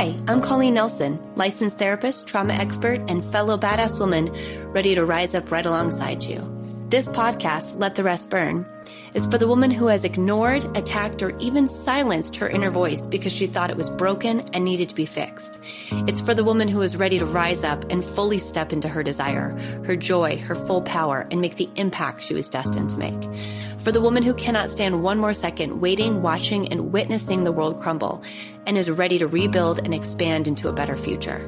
Hi, I'm Colleen Nelson, licensed therapist, trauma expert, and fellow badass woman ready to rise up right alongside you. This podcast, Let the Rest Burn, is for the woman who has ignored, attacked, or even silenced her inner voice because she thought it was broken and needed to be fixed. It's for the woman who is ready to rise up and fully step into her desire, her joy, her full power, and make the impact she was destined to make. For the woman who cannot stand one more second waiting, watching, and witnessing the world crumble and is ready to rebuild and expand into a better future.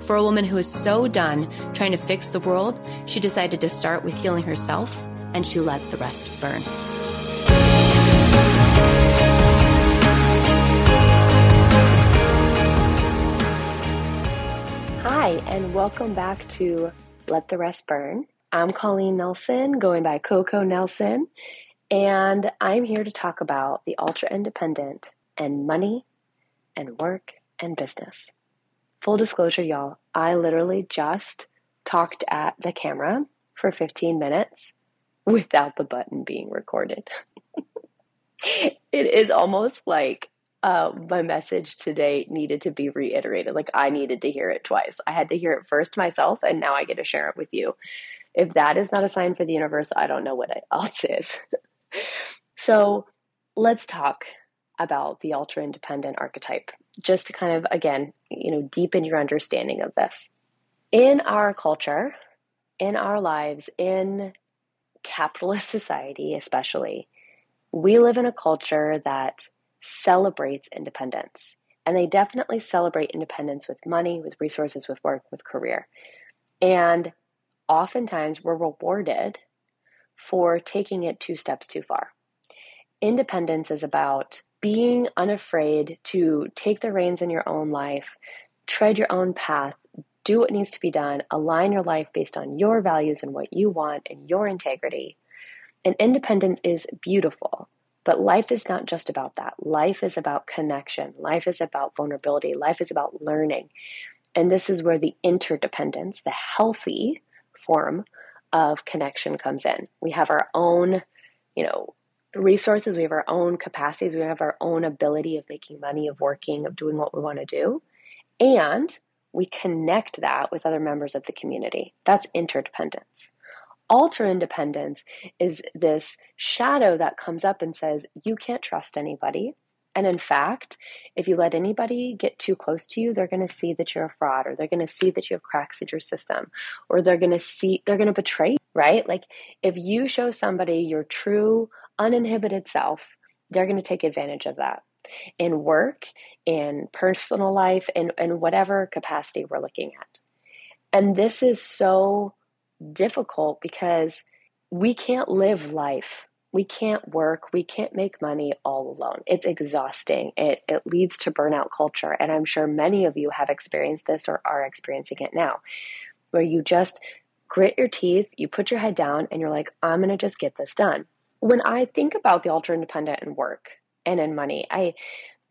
For a woman who is so done trying to fix the world, she decided to start with healing herself and she let the rest burn. Hi, and welcome back to Let the Rest Burn. I'm Colleen Nelson, going by Coco Nelson, and I'm here to talk about the ultra independent and money and work and business. Full disclosure, y'all, I literally just talked at the camera for 15 minutes without the button being recorded. it is almost like uh, my message today needed to be reiterated. Like I needed to hear it twice. I had to hear it first myself, and now I get to share it with you. If that is not a sign for the universe, I don't know what else is. so let's talk about the ultra independent archetype, just to kind of, again, you know, deepen your understanding of this. In our culture, in our lives, in capitalist society, especially, we live in a culture that celebrates independence. And they definitely celebrate independence with money, with resources, with work, with career. And oftentimes we're rewarded for taking it two steps too far. Independence is about being unafraid to take the reins in your own life, tread your own path, do what needs to be done, align your life based on your values and what you want and your integrity. And independence is beautiful. But life is not just about that. Life is about connection. Life is about vulnerability. Life is about learning. And this is where the interdependence, the healthy form of connection comes in. We have our own, you know, resources, we have our own capacities, we have our own ability of making money, of working, of doing what we want to do. And we connect that with other members of the community. That's interdependence. Ultra independence is this shadow that comes up and says, You can't trust anybody. And in fact, if you let anybody get too close to you, they're going to see that you're a fraud or they're going to see that you have cracks in your system or they're going to see, they're going to betray, right? Like if you show somebody your true, uninhibited self, they're going to take advantage of that in work, in personal life, in, in whatever capacity we're looking at. And this is so difficult because we can't live life we can't work, we can't make money all alone. It's exhausting. It, it leads to burnout culture. And I'm sure many of you have experienced this or are experiencing it now, where you just grit your teeth, you put your head down, and you're like, I'm going to just get this done. When I think about the ultra independent in work and in money, I,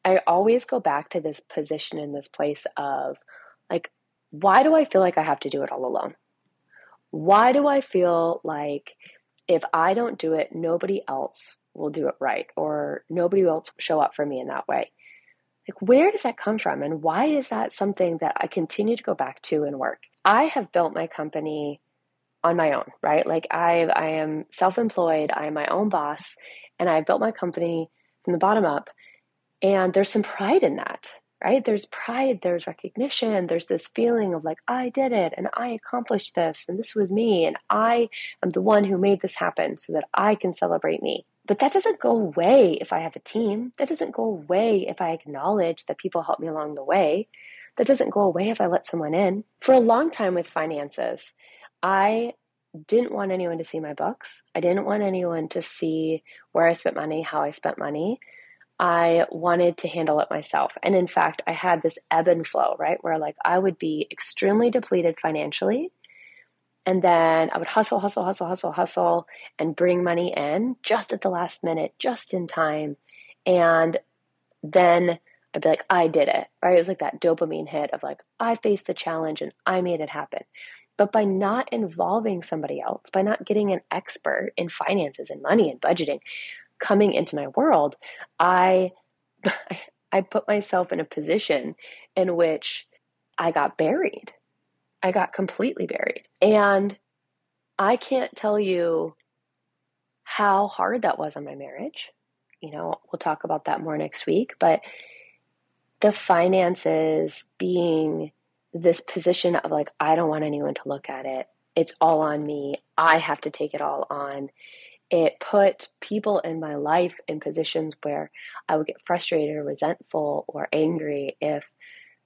I always go back to this position in this place of like, why do I feel like I have to do it all alone? Why do I feel like if I don't do it, nobody else will do it right, or nobody else will show up for me in that way. Like, where does that come from? And why is that something that I continue to go back to in work? I have built my company on my own, right? Like, I, I am self employed, I am my own boss, and I built my company from the bottom up. And there's some pride in that right? There's pride, there's recognition, there's this feeling of like, I did it and I accomplished this and this was me and I am the one who made this happen so that I can celebrate me. But that doesn't go away if I have a team. That doesn't go away if I acknowledge that people help me along the way. That doesn't go away if I let someone in. For a long time with finances, I didn't want anyone to see my books. I didn't want anyone to see where I spent money, how I spent money. I wanted to handle it myself. And in fact, I had this ebb and flow, right? Where like I would be extremely depleted financially. And then I would hustle, hustle, hustle, hustle, hustle, and bring money in just at the last minute, just in time. And then I'd be like, I did it, right? It was like that dopamine hit of like, I faced the challenge and I made it happen. But by not involving somebody else, by not getting an expert in finances and money and budgeting, coming into my world, I I put myself in a position in which I got buried. I got completely buried. And I can't tell you how hard that was on my marriage. You know, we'll talk about that more next week, but the finances being this position of like, I don't want anyone to look at it. It's all on me. I have to take it all on. It put people in my life in positions where I would get frustrated or resentful or angry if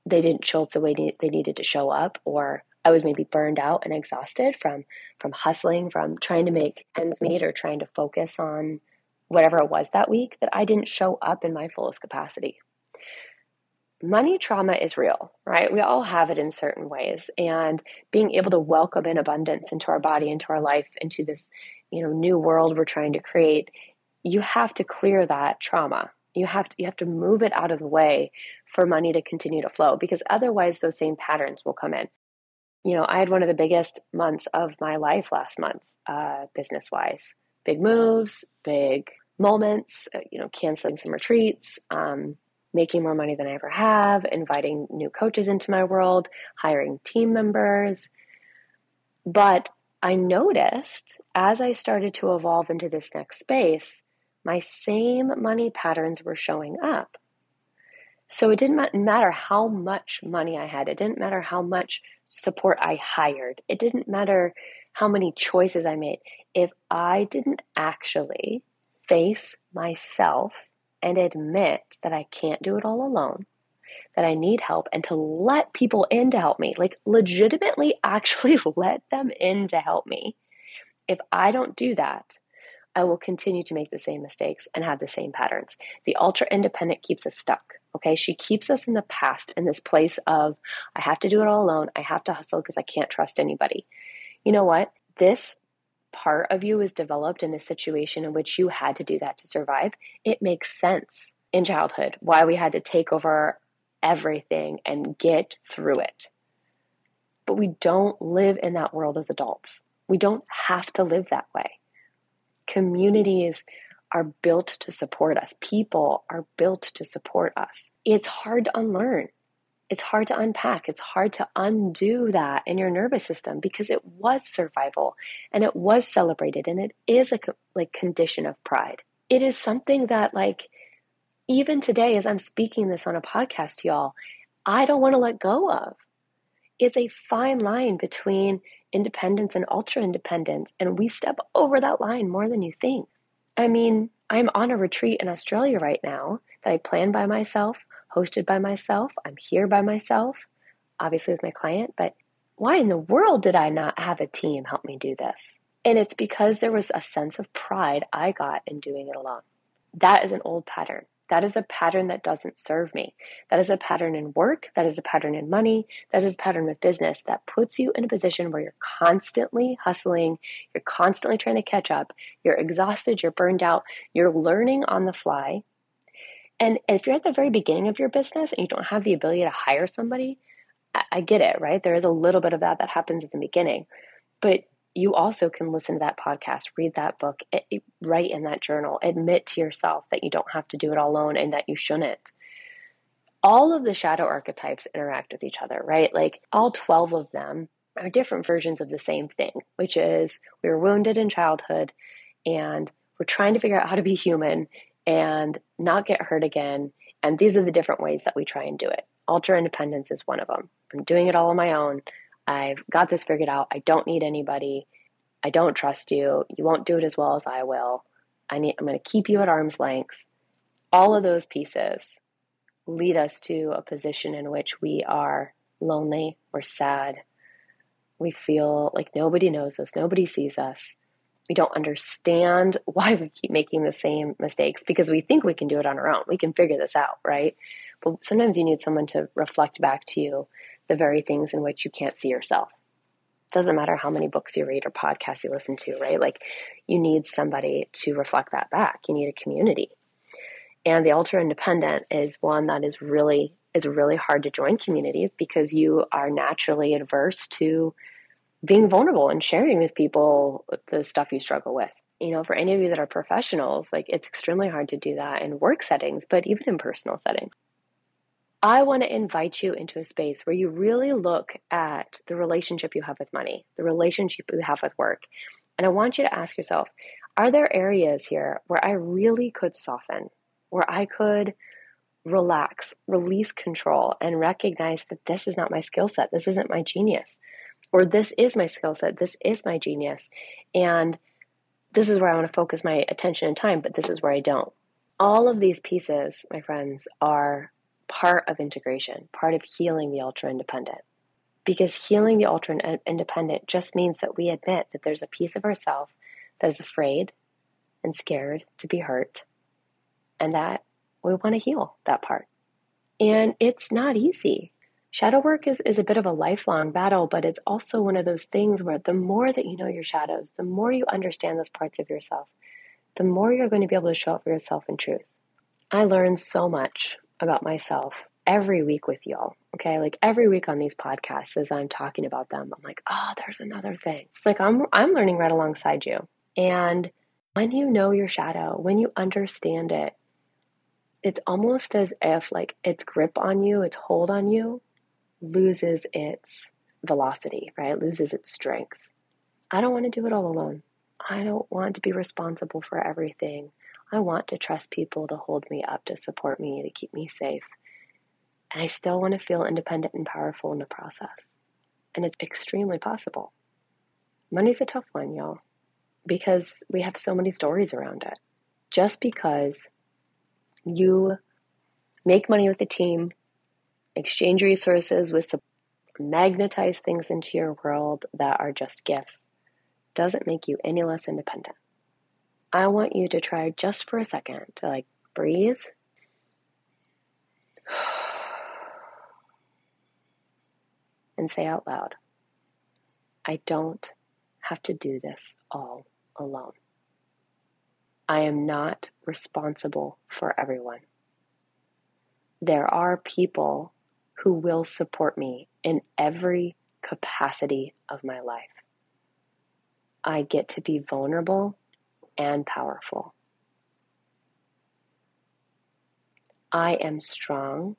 they didn't show up the way they needed to show up or I was maybe burned out and exhausted from from hustling, from trying to make ends meet or trying to focus on whatever it was that week that I didn't show up in my fullest capacity money trauma is real, right? We all have it in certain ways. And being able to welcome in abundance into our body, into our life, into this, you know, new world we're trying to create, you have to clear that trauma. You have to you have to move it out of the way for money to continue to flow because otherwise those same patterns will come in. You know, I had one of the biggest months of my life last month, uh, business wise. Big moves, big moments, uh, you know, canceling some retreats, um, making more money than I ever have, inviting new coaches into my world, hiring team members. But I noticed as I started to evolve into this next space, my same money patterns were showing up. So it didn't matter how much money I had, it didn't matter how much support I hired, it didn't matter how many choices I made. If I didn't actually face myself and admit that I can't do it all alone, that I need help, and to let people in to help me, like legitimately actually let them in to help me. If I don't do that, I will continue to make the same mistakes and have the same patterns. The ultra independent keeps us stuck. Okay. She keeps us in the past in this place of, I have to do it all alone. I have to hustle because I can't trust anybody. You know what? This part of you is developed in a situation in which you had to do that to survive, it makes sense in childhood why we had to take over everything and get through it. But we don't live in that world as adults. We don't have to live that way. Communities are built to support us, people are built to support us. It's hard to unlearn it's hard to unpack. It's hard to undo that in your nervous system because it was survival and it was celebrated and it is a like condition of pride. It is something that like even today as I'm speaking this on a podcast to y'all, I don't want to let go of. It's a fine line between independence and ultra independence and we step over that line more than you think. I mean, I'm on a retreat in Australia right now that I plan by myself hosted by myself. I'm here by myself, obviously with my client, but why in the world did I not have a team help me do this? And it's because there was a sense of pride I got in doing it alone. That is an old pattern. That is a pattern that doesn't serve me. That is a pattern in work. That is a pattern in money. That is a pattern with business that puts you in a position where you're constantly hustling. You're constantly trying to catch up. You're exhausted. You're burned out. You're learning on the fly. And if you're at the very beginning of your business and you don't have the ability to hire somebody, I, I get it, right? There is a little bit of that that happens at the beginning. But you also can listen to that podcast, read that book, it, write in that journal, admit to yourself that you don't have to do it all alone and that you shouldn't. All of the shadow archetypes interact with each other, right? Like all 12 of them are different versions of the same thing, which is we were wounded in childhood and we're trying to figure out how to be human and not get hurt again. And these are the different ways that we try and do it. Ultra independence is one of them. I'm doing it all on my own. I've got this figured out. I don't need anybody. I don't trust you. You won't do it as well as I will. I need I'm going to keep you at arm's length. All of those pieces lead us to a position in which we are lonely, we're sad. We feel like nobody knows us, nobody sees us we don't understand why we keep making the same mistakes because we think we can do it on our own. We can figure this out, right? But sometimes you need someone to reflect back to you the very things in which you can't see yourself. Doesn't matter how many books you read or podcasts you listen to, right? Like you need somebody to reflect that back. You need a community. And the ultra independent is one that is really is really hard to join communities because you are naturally adverse to being vulnerable and sharing with people the stuff you struggle with. You know, for any of you that are professionals, like it's extremely hard to do that in work settings, but even in personal settings. I want to invite you into a space where you really look at the relationship you have with money, the relationship you have with work. And I want you to ask yourself are there areas here where I really could soften, where I could relax, release control, and recognize that this is not my skill set, this isn't my genius, or this is my skill set, this is my genius. And this is where I want to focus my attention and time, but this is where I don't. All of these pieces, my friends, are part of integration, part of healing the ultra independent. Because healing the ultra independent just means that we admit that there's a piece of ourself that is afraid and scared to be hurt, and that we want to heal that part. And it's not easy. Shadow work is, is a bit of a lifelong battle, but it's also one of those things where the more that you know your shadows, the more you understand those parts of yourself, the more you're going to be able to show up for yourself in truth. I learned so much about myself every week with y'all. Okay. Like every week on these podcasts as I'm talking about them, I'm like, oh, there's another thing. It's like I'm I'm learning right alongside you. And when you know your shadow, when you understand it, it's almost as if like its grip on you, its hold on you loses its velocity, right? Loses its strength. I don't want to do it all alone. I don't want to be responsible for everything. I want to trust people to hold me up, to support me, to keep me safe. And I still want to feel independent and powerful in the process. And it's extremely possible. Money's a tough one, y'all, because we have so many stories around it. Just because you make money with a team, exchange resources with some magnetize things into your world that are just gifts doesn't make you any less independent. I want you to try just for a second to like breathe. And say out loud, I don't have to do this all alone. I am not responsible for everyone. There are people who will support me in every capacity of my life. I get to be vulnerable and powerful. I am strong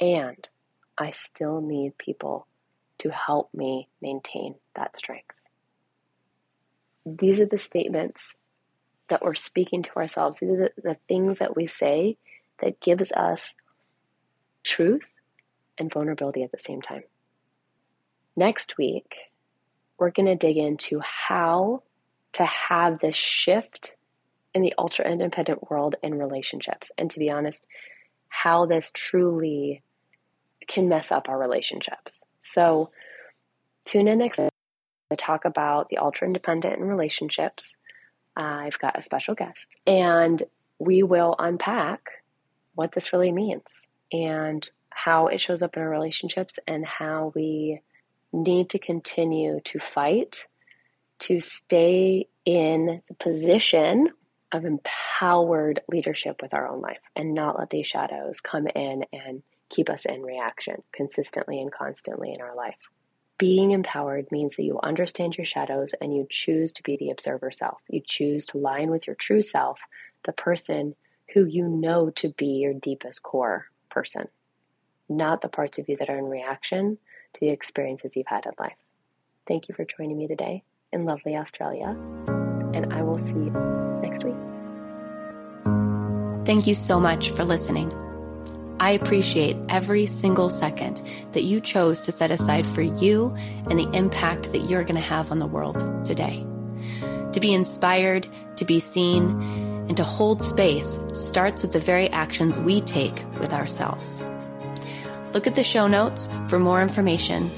and I still need people to help me maintain that strength. These are the statements that we're speaking to ourselves. These are the, the things that we say that gives us truth and vulnerability at the same time. Next week, we're going to dig into how to have this shift in the ultra independent world in relationships. And to be honest, how this truly can mess up our relationships. So, tune in next to talk about the ultra independent in relationships. Uh, I've got a special guest, and we will unpack what this really means and how it shows up in our relationships and how we need to continue to fight to stay in the position of empowered leadership with our own life and not let these shadows come in and keep us in reaction consistently and constantly in our life. Being empowered means that you understand your shadows and you choose to be the observer self. You choose to line with your true self, the person who you know to be your deepest core person, not the parts of you that are in reaction to the experiences you've had in life. Thank you for joining me today in lovely Australia, and I will see you next week. Thank you so much for listening. I appreciate every single second that you chose to set aside for you and the impact that you're going to have on the world today. To be inspired, to be seen, and to hold space starts with the very actions we take with ourselves. Look at the show notes for more information.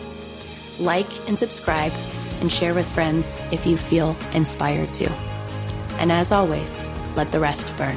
Like and subscribe and share with friends if you feel inspired to. And as always, let the rest burn.